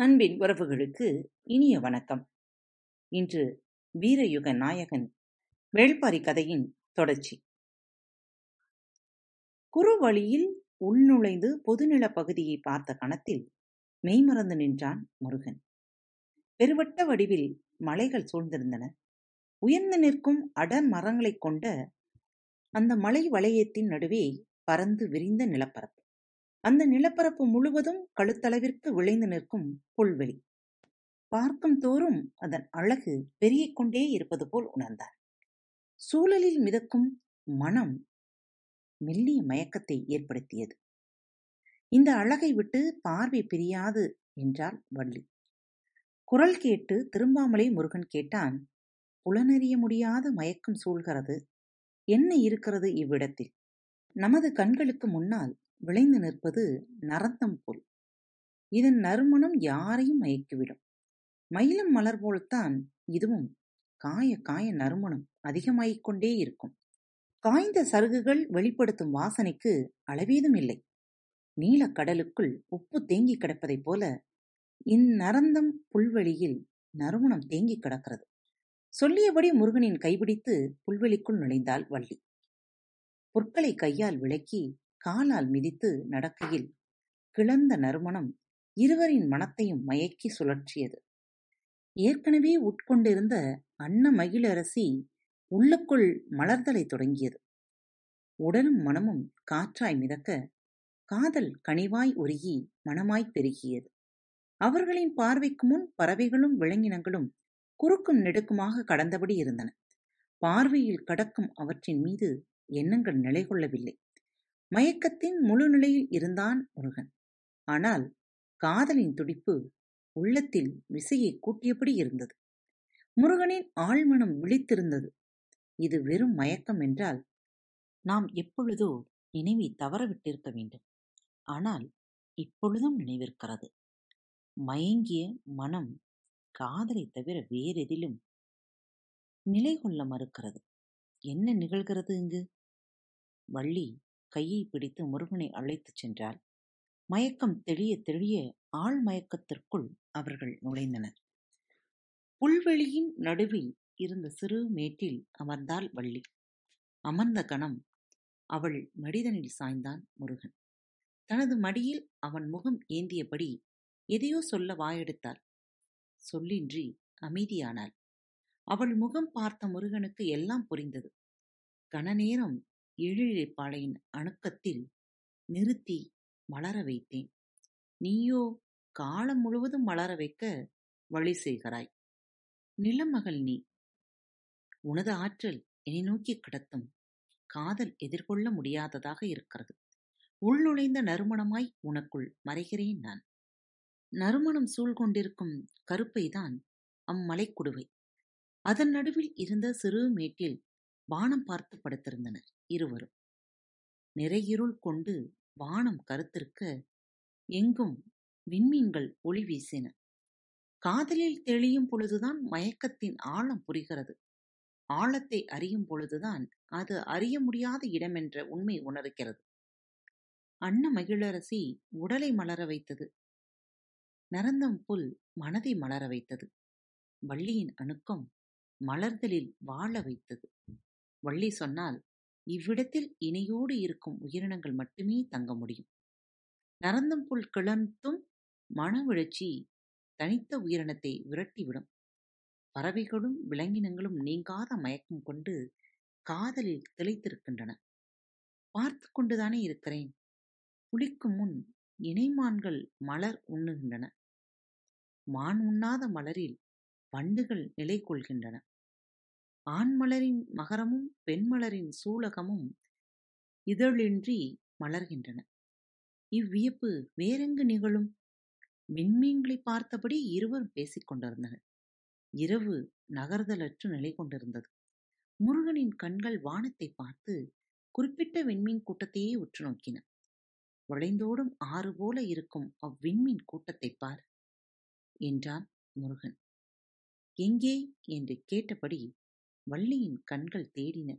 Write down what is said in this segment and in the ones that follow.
அன்பின் உறவுகளுக்கு இனிய வணக்கம். இன்று வீரயுக நாயகன் வேள்பாரி கதையின் தொடர்ச்சி. குறுவழியில் உள்நுழைந்து பொதுநிலப் பகுதியை பார்த்த கணத்தில் மெய்மறந்து நின்றான் முருகன். பெருவட்ட வடிவில் மலைகள் சூழ்ந்திருந்தன. உயர்ந்து நிற்கும் அடர் மரங்களைக் கொண்ட அந்த மலை வளையத்தின் நடுவே பறந்து விரிந்த நிலப்பரப்பு. அந்த நிலப்பரப்பு முழுவதும் கழுத்தளவிற்கு விளைந்து நிற்கும் புல்வெளி. பார்க்கும் தோறும் அதன் அழகு பெருகிக் கொண்டே இருப்பது போல் உணர்ந்தார். சூழலில் மிதக்கும் மனம் மெல்லிய மயக்கத்தை ஏற்படுத்தியது. இந்த அழகை விட்டு பார்வை பிரியாது என்றாள் வள்ளி. குரல் கேட்டு திரும்பாமலே முருகன் கேட்டான் புலனறிய முடியாத மயக்கம் சூழ்கிறது. என்ன இருக்கிறது இவ்விடத்தில்? நமது கண்களுக்கு முன்னால் விளைந்து நிற்பது நரந்தம் புல். இதன் நறுமணம் யாரையும் மயக்கிவிடும். மயிலம் மலர் போல்தான் இதுவும் காய காய நறுமணம் அதிகமாகிக் கொண்டே இருக்கும். காய்ந்த சருகுகள் வெளிப்படுத்தும் வாசனைக்கு அளவீதும் இல்லை. நீலக் கடலுக்குள் உப்பு தேங்கி கிடப்பதைப் போல இந்நரந்தம் புல்வெளியில் நறுமணம் தேங்கி கிடக்கிறது. சொல்லியபடி முருகனின் கைபிடித்து புல்வெளிக்குள் நுழைந்தாள் வள்ளி. புற்களை கையால் விளக்கி காலால் மிதித்து நடக்கையில் கிளந்த நறுமணம் இருவரின் மனத்தையும் மயக்கி சுழற்றியது. ஏற்கனவே உட்கொண்டிருந்த அன்ன மகிழரசி உள்ளுக்குள் மலர்தலை தொடங்கியது. உடலும் மனமும் காற்றாய் மிதக்க காதல் கனிவாய் உருகி மனமாய்ப் பெருகியது. அவர்களின் பார்வைக்கு முன் பறவைகளும் விலங்கினங்களும் குறுக்கும் நெடுக்குமாக கடந்தபடி இருந்தன. பார்வையில் கடக்கும் அவற்றின் மீது எண்ணங்கள் நிலை கொள்ளவில்லை மயக்கத்தின் முழு நிலையில் இருந்தான் முருகன். ஆனால் காதலின் துடிப்பு உள்ளத்தில் விசையை கூட்டியபடி இருந்தது. முருகனின் ஆழ்மனம் விழித்திருந்தது. இது வெறும் மயக்கம் என்றால் நாம் எப்பொழுதோ நினைவை தவறவிட்டிருக்க வேண்டும். ஆனால் இப்பொழுதும் நினைவிருக்கிறது. மயங்கிய மனம் காதலை தவிர வேறெதிலும் நிலை கொள்ள மறுக்கிறது. என்ன நிகழ்கிறது இங்கு? வள்ளி கையை பிடித்து முருகனை அழைத்துச் சென்றால் மயக்கம் தெளிய தெளிய ஆள் மயக்கத்திற்குள் அவர்கள் நுழைந்தனர். புல்வெளியின் நடுவில் இருந்த சிறு மேட்டில் அமர்ந்தாள் வள்ளி. அமர்ந்த கணம் அவள் மடிதனில் சாய்ந்தான் முருகன். தனது மடியில் அவன் முகம் ஏந்தியபடி எதையோ சொல்ல வாயெடுத்தாள். சொல்லின்றி அமைதியானாள். அவள் முகம் பார்த்த முருகனுக்கு எல்லாம் புரிந்தது. கனநேரம் ஏழிழைப்பாளையின் அணுக்கத்தில் நிறுத்தி மலர வைத்தேன். நீயோ காலம் முழுவதும் மலர வைக்க வழி செய்கிறாய். நிலமகள் நீ. உனது ஆற்றல் என்னை நோக்கி கிடத்தும். காதல் எதிர்கொள்ள முடியாததாக இருக்கிறது. உள்நுழைந்த நறுமணமாய் உனக்குள் மறைகிறேன் நான். நறுமணம் சூழ்கொண்டிருக்கும் கருப்பைதான் அம்மலைக்குடுவை அதன் நடுவில் இருந்த சிறு மேட்டில் வானம் பார்த்து படுத்திருந்தனர் இருவரும். நிறையிருள் கொண்டு வானம் கருத்திருக்க எங்கும் விண்மீன்கள் ஒளி வீசின. காதலில் தெளியும் பொழுதுதான் மயக்கத்தின் ஆழம் புரிகிறது. ஆழத்தை அறியும் பொழுதுதான் அது அறிய முடியாத இடமென்ற உண்மை உணர்கிறது. அன்ன மகிழரசி உடலை மலர வைத்தது. நரந்தம் புல் மனதை மலர வைத்தது. வள்ளியின் அணுக்கம் மலர்தலில் வாழ வைத்தது. வள்ளி சொன்னால் இவ்விடத்தில் இணையோடு இருக்கும் உயிரினங்கள் மட்டுமே தங்க முடியும். நரந்தம் புல் கிளந்தும் மனவிழச்சி தனித்த உயிரினத்தை விரட்டிவிடும். பறவைகளும் விலங்கினங்களும் நீங்காத மயக்கம் கொண்டு காதலில் திளைத்திருக்கின்றன. பார்த்து கொண்டுதானே இருக்கிறேன். குளிக்கும் முன் இணைமான்கள் மலர் உண்ணுகின்றன. மான் உண்ணாத மலரில் வண்டுகள் நிலை கொள்கின்றன ஆண்மலரின் மகரமும் பெண்மலரின் சூலகமும் இதழின்றி மலர்கின்றன. இவ்வியப்பு வேறெங்கு நிகழும்? விண்மீன்களை பார்த்தபடி இருவரும் பேசிக் கொண்டிருந்தனர். இரவு நகர்தலற்று நிலை கொண்டிருந்தது. முருகனின் கண்கள் வானத்தை பார்த்து குறிப்பிட்ட விண்மீன் கூட்டத்தையே உற்று நோக்கின. வளைந்தோடும் ஆறு போல இருக்கும் அவ்விண்மீன் கூட்டத்தைப் பார் என்றான் முருகன். எங்கே? என்று கேட்டபடி வள்ளியின் கண்கள் தேடின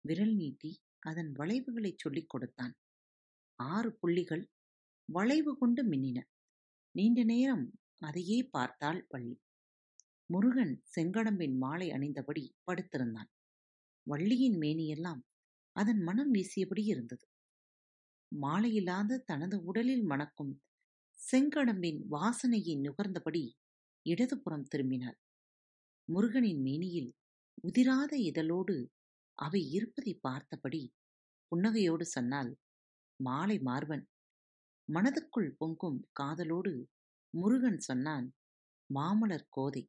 விரல் நீட்டி அதன் வளைவுகளைச் சொல்லிக் கொடுத்தான். ஆறு புள்ளிகள் வளைவு கொண்டு மின்னின. நீண்ட நேரம் அதையே பார்த்தாள் வள்ளி. முருகன் செங்கடம்பின் மாலை அணிந்தபடி படுத்திருந்தான். வள்ளியின் மேனியெல்லாம் அதன் மனம் வீசியபடி இருந்தது. மாலையில்லாத தனது உடலில் மணக்கும் செங்கடம்பின் வாசனையை நுகர்ந்தபடி இடதுபுறம் திரும்பினாள். முருகனின் மேனியில் உதிராத இதழோடு அவை இருப்பதை பார்த்தபடி புன்னகையோடு சொன்னால் மாலை மார்பன். மனதுக்குள் பொங்கும் காதலோடு முருகன் சொன்னான் மாமலர் கோதை.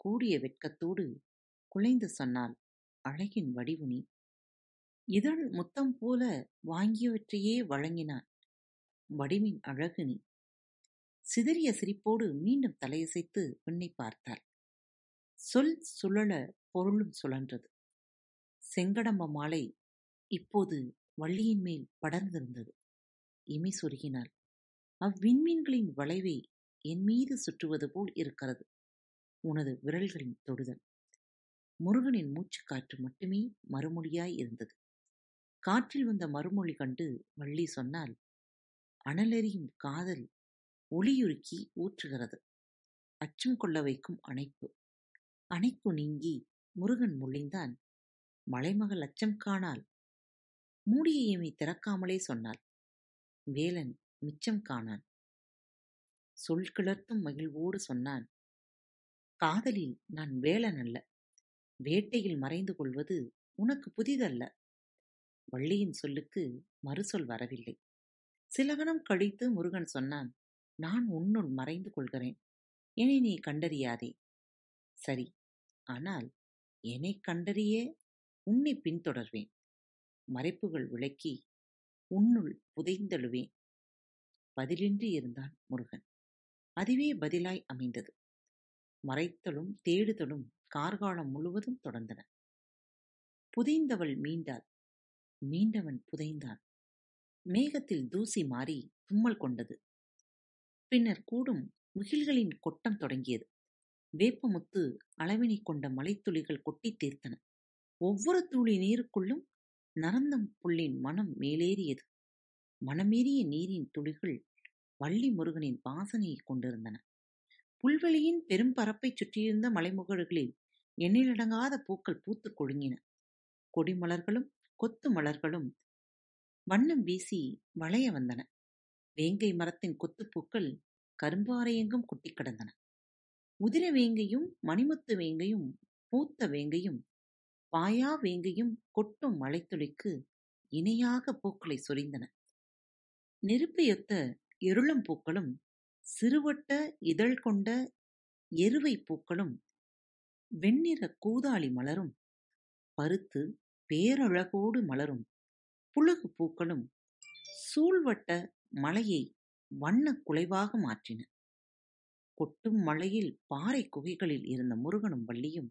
கூடிய வெட்கத்தோடு குலைந்து சொன்னால் அழகின் வடிவுனி. இதழ் முத்தம் போல வாங்கியவற்றையே வழங்கினான் வடிவின் அழகு நீ சிதறிய சிரிப்போடு மீண்டும் தலையசைத்து பெண்ணை பார்த்தாள் சொல் சுழல பொருளும் சுழன்றது. செங்கடம்ப மாலை இப்போது வள்ளியின் மேல் படர்ந்திருந்தது. இமை சொருகினாள். அவ்விண்மீன்களின் வளைவை என் மீது சுற்றுவது போல் இருக்கிறது. உனது விரல்களின் தொடுதல். முருகனின் மூச்சு காற்று மட்டுமே மறுமொழியாய் இருந்தது. காற்றில் வந்த மறுமொழி கண்டு வள்ளி சொன்னால் அனலெறியும் காதல் ஒளியுருக்கி ஊற்றுகிறது. அச்சம் கொள்ள வைக்கும் அணைப்பு. அணைப்பு நீங்கி முருகன் முள்ளிந்தான். மலைமகள் அச்சம் காணால். மூடிய இமை திறக்காமலே சொன்னாள். வேலன் மிச்சம் காணான். சொல் கிளர்த்தும் மகிழ்வோடு சொன்னான். காதலில் நான் வேலன் அல்ல. வேட்டையில் மறைந்து கொள்வது உனக்கு புதிதல்ல. வள்ளியின் சொல்லுக்கு மறுசொல் வரவில்லை. சில கணம் கழித்து முருகன் சொன்னான் நான் உன்னுள் மறைந்து கொள்கிறேன். என்னை நீ கண்டறியாதே. சரி ஆனால் என்னை கண்டறிய உன்னை பின்தொடர்வேன். மறைப்புகள் விளக்கி உன்னுள் புதைந்தெழுவேன். பதிலின்றி இருந்தான் முருகன். அதுவே பதிலாய் அமைந்தது. மறைத்தலும் தேடுதலும் கார்காலம் முழுவதும் தொடர்ந்தன. புதைந்தவள் மீண்டாள். மீண்டவன் புதைந்தான். மேகத்தில் தூசி மாறி தும்மல் கொண்டது. பின்னர் கூடும் முகில்களின் கொட்டம் தொடங்கியது. வேப்பமுத்து அளவினை கொண்ட மலைத்துளிகள் கொட்டித் தீர்த்தன. ஒவ்வொரு துளி நீருக்குள்ளும் நரந்தம் புள்ளின் மனம் மேலேறியது. மனமேறிய நீரின் துளிகள் வள்ளி முருகனின் வாசனையைக் கொண்டிருந்தன. புல்வெளியின் பெரும் பரப்பைச் சுற்றியிருந்த மலைமுகடுகளில் எண்ணிலடங்காத பூக்கள் பூத்துக் கொழுங்கின. கொடிமலர்களும் கொத்து மலர்களும் வண்ணம் வீசி வளைய வந்தன. வேங்கை மரத்தின் கொத்துப்பூக்கள் கரும்பாறையெங்கும் கொட்டிக் கிடந்தன. உதிர வேங்கையும் மணிமுத்து வேங்கையும் பூத்த வேங்கையும் பாயா வேங்கையும் கொட்டும் மலைத்துளிக்கு இணையாக பூக்களை சொரிந்தன. நெருப்பையொத்த எருளம் பூக்களும் சிறுவட்ட இதழ் கொண்ட எருவை பூக்களும் வெண்ணிற கூதாளி மலரும் பருத்து பேரழகோடு மலரும் புலகு பூக்களும் சூழ்வட்ட மலையை வண்ண குலைவாக மாற்றின. கொட்டும் மலையில் பாறை குகைகளில் இருந்த முருகனும் வள்ளியும்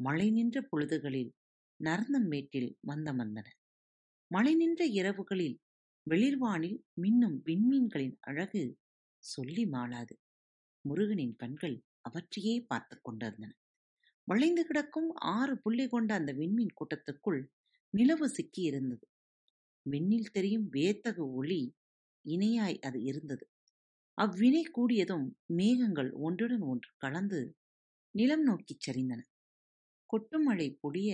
மழை நின்ற பொழுதுகளில் நரந்தம்மேட்டில் வந்தமர்ந்தன மழை நின்ற இரவுகளில் வெளிர்வானில் மின்னும் விண்மீன்களின் அழகு சொல்லி மாளாது. முருகனின் கண்கள் அவற்றையே பார்த்து கொண்டிருந்தன. வளைந்து கிடக்கும் ஆறு புள்ளி கொண்ட அந்த விண்மீன் கூட்டத்துக்குள் நிலவு சிக்கி இருந்தது விண்ணில் தெரியும் வேத்தகு ஒளி இணையாய் அது இருந்தது. அவ்வினை கூடியதும் மேகங்கள் ஒன்றுடன் ஒன்று கலந்து நிலம் நோக்கிச் சரிந்தன. கொட்டும் மழை பொடிய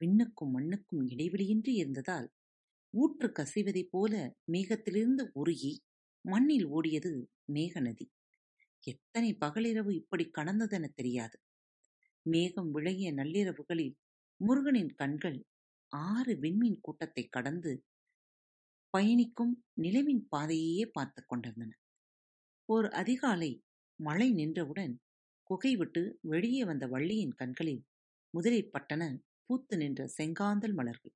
விண்ணுக்கும் மண்ணுக்கும் இடைவெளியின்றி இருந்ததால் ஊற்று கசிவதைப் போல மேகத்திலிருந்து உருகி மண்ணில் ஓடியது மேக நதி. எத்தனை பகலிரவு இப்படி கடந்ததென தெரியாது. மேகம் விலகிய நள்ளிரவுகளில் முருகனின் கண்கள் ஆறு விண்மீன் கூட்டத்தை கடந்து பயணிக்கும் நிலவின் பாதையையே பார்த்து கொண்டிருந்தன. ஓர் அதிகாலை மழை நின்றவுடன் குகை விட்டு வெளியே வந்த வள்ளியின் கண்களில் முதலில் பட்டன பூத்து நின்ற செங்காந்தல் மலர்கள்.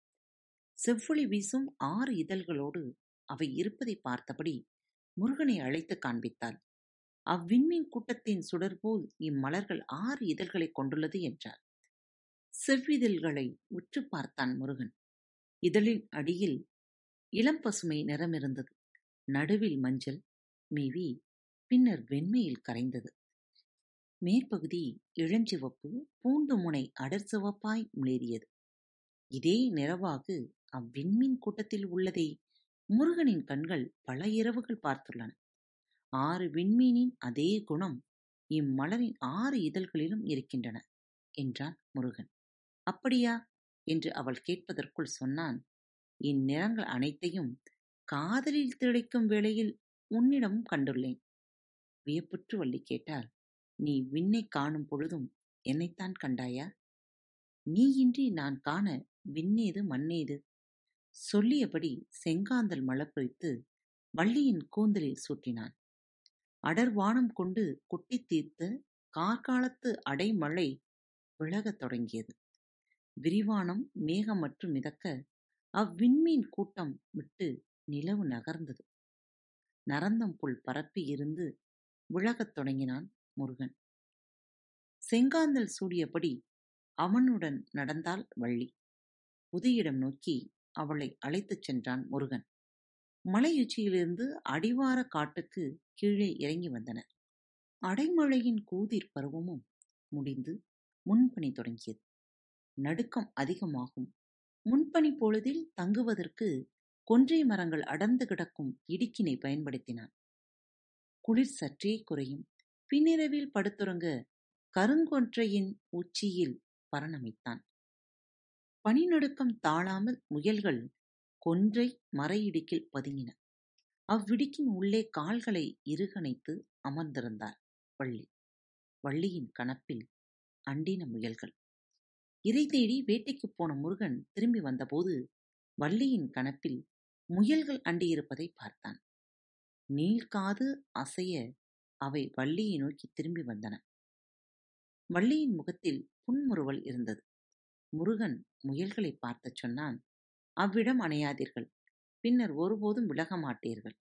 செவ்வொளி வீசும் ஆறு இதழ்களோடு அவை இருப்பதை பார்த்தபடி முருகனை அழைத்து காண்பித்தாள். அவ்விண்மீன் கூட்டத்தின் சுடர்போல் இம்மலர்கள் ஆறு இதழ்களை கொண்டுள்ளது என்றார் செவ்விதழ்களை உற்று பார்த்தான் முருகன். இதழின் அடியில் இளம் பசுமை நிறமிருந்தது. நடுவில் மஞ்சள் மீவி பின்னர் வெண்மையில் கரைந்தது. மேற்பகுதி இளஞ்சிவப்பு பூண்டு முனை அடர் சிவப்பாய் மிளேறியது. இதே நிறவாகு அவ்விண்மீன் கூட்டத்தில் உள்ளதை முருகனின் கண்கள் பல இரவுகள் பார்த்துள்ளன. ஆறு விண்மீனின் அதே குணம் இம்மலரின் ஆறு இதழ்களிலும் இருக்கின்றன என்றான் முருகன். அப்படியா? என்று அவள் கேட்பதற்குள் சொன்னான் இந்நிறங்கள் அனைத்தையும் காதலில் திளைக்கும் வேளையில் உன்னிடம் கண்டுள்ளேன். வியப்புற்று வள்ளி கேட்டாள். நீ விண்ணை காணும் பொழுதும் என்னைத்தான் கண்டாயா? நீயின்றி நான் காண விண்ணேது மண்ணேது? சொல்லியபடி செங்காந்தல் மலப்பொறித்து வள்ளியின் கூந்தலில் சூட்டினான். அடர்வானம் கொண்டு குட்டி தீர்த்த கார்காலத்து அடைமழை விலகத் தொடங்கியது. விரிவானம் மேகமற்று மிதக்க அவ்விண்மீன் கூட்டம் விட்டு நிலவு நகர்ந்தது. நரந்தம் புல் பரப்பி இருந்து விலகத் தொடங்கினான் முருகன். செங்காந்தல் சூடியபடி அவனுடன் நடந்தாள் வள்ளி. உதயிடம் நோக்கி அவளை அழைத்துச் சென்றான் முருகன். மலையுச்சியிலிருந்து அடிவார காட்டுக்கு கீழே இறங்கி வந்தனர் அடைமழையின் கூதிர் பருவமும் முடிந்து முன்பணி தொடங்கியது. நடுக்கம் அதிகமாகும். முன்பணி பொழுதில் தங்குவதற்கு கொன்றை மரங்கள் அடர்ந்து கிடக்கும் இடுக்கினை பயன்படுத்தினான். குளிர் சற்றே குறையும். பின்னிரவில் படுத்துறங்க கருங்கொன்றையின் உச்சியில் பரணமைத்தான். பனிநடுக்கம் தாழாமல் முயல்கள் கொன்றை மர இடுக்கில் பதுங்கின. அவ்விடுக்கின் உள்ளே கால்களை இருகணைத்து அமர்ந்திருந்தார் வள்ளி. வள்ளியின் கணப்பில் அண்டின முயல்கள். இறை தேடி வேட்டைக்குப் போன முருகன் திரும்பி வந்தபோது வள்ளியின் கணப்பில் முயல்கள் அண்டியிருப்பதை பார்த்தான். நீள்காது அசைய அவை வள்ளியை நோக்கி திரும்பி வந்தன. வள்ளியின் முகத்தில் புன்முறுவல் இருந்தது. முருகன் முயல்களை பார்த்துச் சொன்னான் அவ்விடம் அணையாதீர்கள். பின்னர் ஒருபோதும் விலக மாட்டீர்கள்.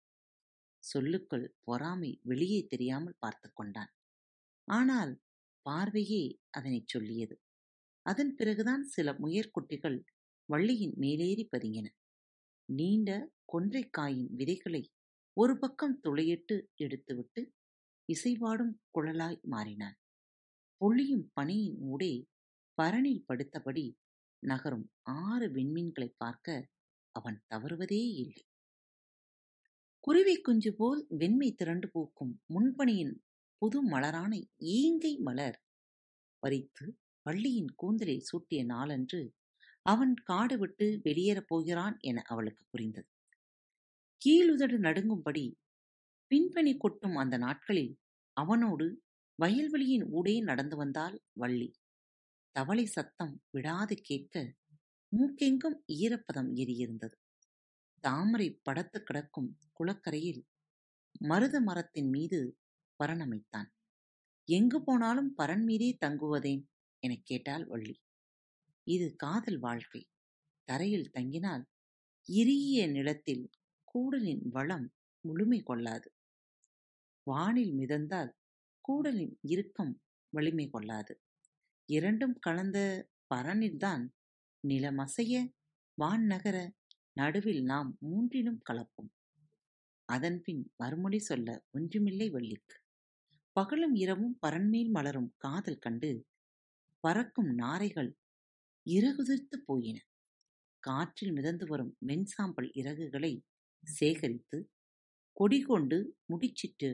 சொல்லுக்குள் பொறாமை வெளியே தெரியாமல் பார்த்து கொண்டான். ஆனால் பார்வையே அதனைச் சொல்லியது. அதன் பிறகுதான் சில முயற்குட்டிகள் வள்ளியின் மேலேறி பதுங்கின. நீண்ட கொன்றைக்காயின் விதைகளை ஒரு பக்கம் துளையிட்டு எடுத்துவிட்டு இசைவாடும் குழலாய் மாறினார். பொழியும் பனியின் ஊடே பரணில் படுத்தபடி நகரும் ஆறு விண்மீன்களை பார்க்க அவன் தவறுவதே இல்லை. குருவி குஞ்சு போல் வெண்மை திரண்டு பூக்கும் முன்பணியின் புது மலரான ஈங்கை மலர் பறித்து பள்ளியின் கூந்தலை சூட்டிய நாளன்று அவன் காடு விட்டு வெளியேறப் போகிறான் என அவளுக்கு புரிந்தது. கீழுதடு நடுங்கும்படி பின்பணி கொட்டும் அந்த நாட்களில் அவனோடு வயல்வெளியின் ஊடே நடந்து வந்தாள் வள்ளி. தவளை சத்தம் விடாது கேட்க மூக்கெங்கும் ஈரப்பதம் ஏறியிருந்தது தாமரை படத்து கிடக்கும் குளக்கரையில் மருத மரத்தின் மீது பரணமைத்தான். எங்கு போனாலும் பரன் மீதே தங்குவதேன் எனக் கேட்டாள் வள்ளி. இது காதல் வாழ்க்கை. தரையில் தங்கினால் இறுகிய நிலத்தில் கூடலின் வளம் முழுமை கொள்ளாது. வானில் மிதந்தால் கூடலின் இறுக்கம் வலிமை கொள்ளாது. இரண்டும் கலந்த பரனில்தான் நிலமசைய வான் நகர நடுவில் நாம் மூன்றிலும் கலப்போம். அதன்பின் மறுமொழி சொல்ல ஒன்றுமில்லை வள்ளிக்கு. பகலும் இரவும் பரன்மேல் மலரும் காதல் கண்டு பறக்கும் நாரைகள் இறகுதிர்த்துப் போயின. காற்றில் மிதந்து வரும் வெண்சாம்பல் இறகுகளை சேகரித்து கொடிகொண்டு முடிச்சிட்டு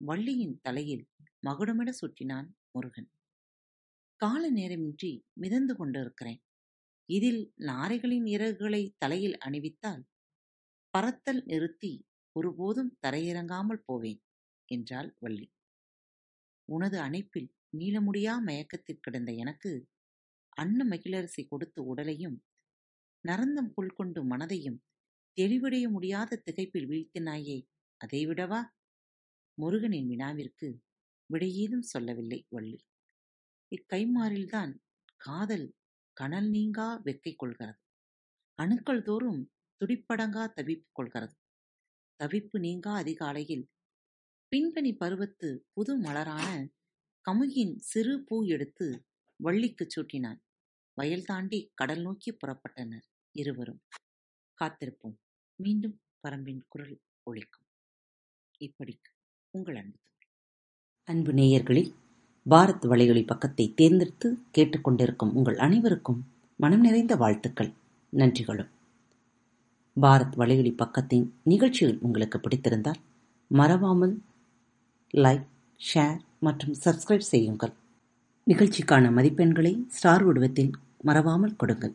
வள்ளியின் தலையில் மகுடமிட சுற்றினான் முருகன். கால நேரமின்றி மிதந்து கொண்டிருக்கிறேன். இதில் நாரைகளின் இறகுகளை தலையில் அணிவித்தால் பறத்தல் நிறுத்தி ஒருபோதும் தரையிறங்காமல் போவேன் என்றாள் வள்ளி. உனது அணைப்பில் நீளமுடியா மயக்கத்தில் கிடந்த எனக்கு அன்ன மகிழரசி கொடுத்த உடலையும் நரந்தம் புல் கொண்டு மனதையும் தெளிவடைய முடியாத திகைப்பில் வீழ்த்தினாயே அதைவிடவா முருகனின் வினாவிற்கு விடையேதும் சொல்லவில்லை வள்ளி. இக்கைமாறில்தான் காதல் கனல் நீங்கா வெக்கை கொள்கிறது. அணுக்கள் தோறும் துடிப்படங்கா தவிப்பு கொள்கிறது. தவிப்பு நீங்கா அதிகாலையில் பின்பனி பருவத்து புது மலரான கமுகின் சிறு பூ எடுத்து வள்ளிக்குச் சூட்டினான். வயல் தாண்டி கடல் நோக்கி புறப்பட்டனர் இருவரும். காத்திருப்போம். மீண்டும் பரம்பின் குரல் ஒழிக்கும் இப்படிக்கு உங்கள் அன்பு அன்பு நேயர்களில் பாரத் வலையொலி பக்கத்தை தேர்ந்தெடுத்து கேட்டுக்கொண்டிருக்கும் உங்கள் அனைவருக்கும் மனம் நிறைந்த வாழ்த்துக்கள் நன்றிகளும். பாரத் வலையொலி பக்கத்தின் நிகழ்ச்சிகள் உங்களுக்கு பிடித்திருந்தால் மறவாமல் லைக் ஷேர் மற்றும் சப்ஸ்கிரைப் செய்யுங்கள். நிகழ்ச்சிக்கான மதிப்பெண்களை ஸ்டார் உடவத்தில் மறவாமல் கொடுங்கள்.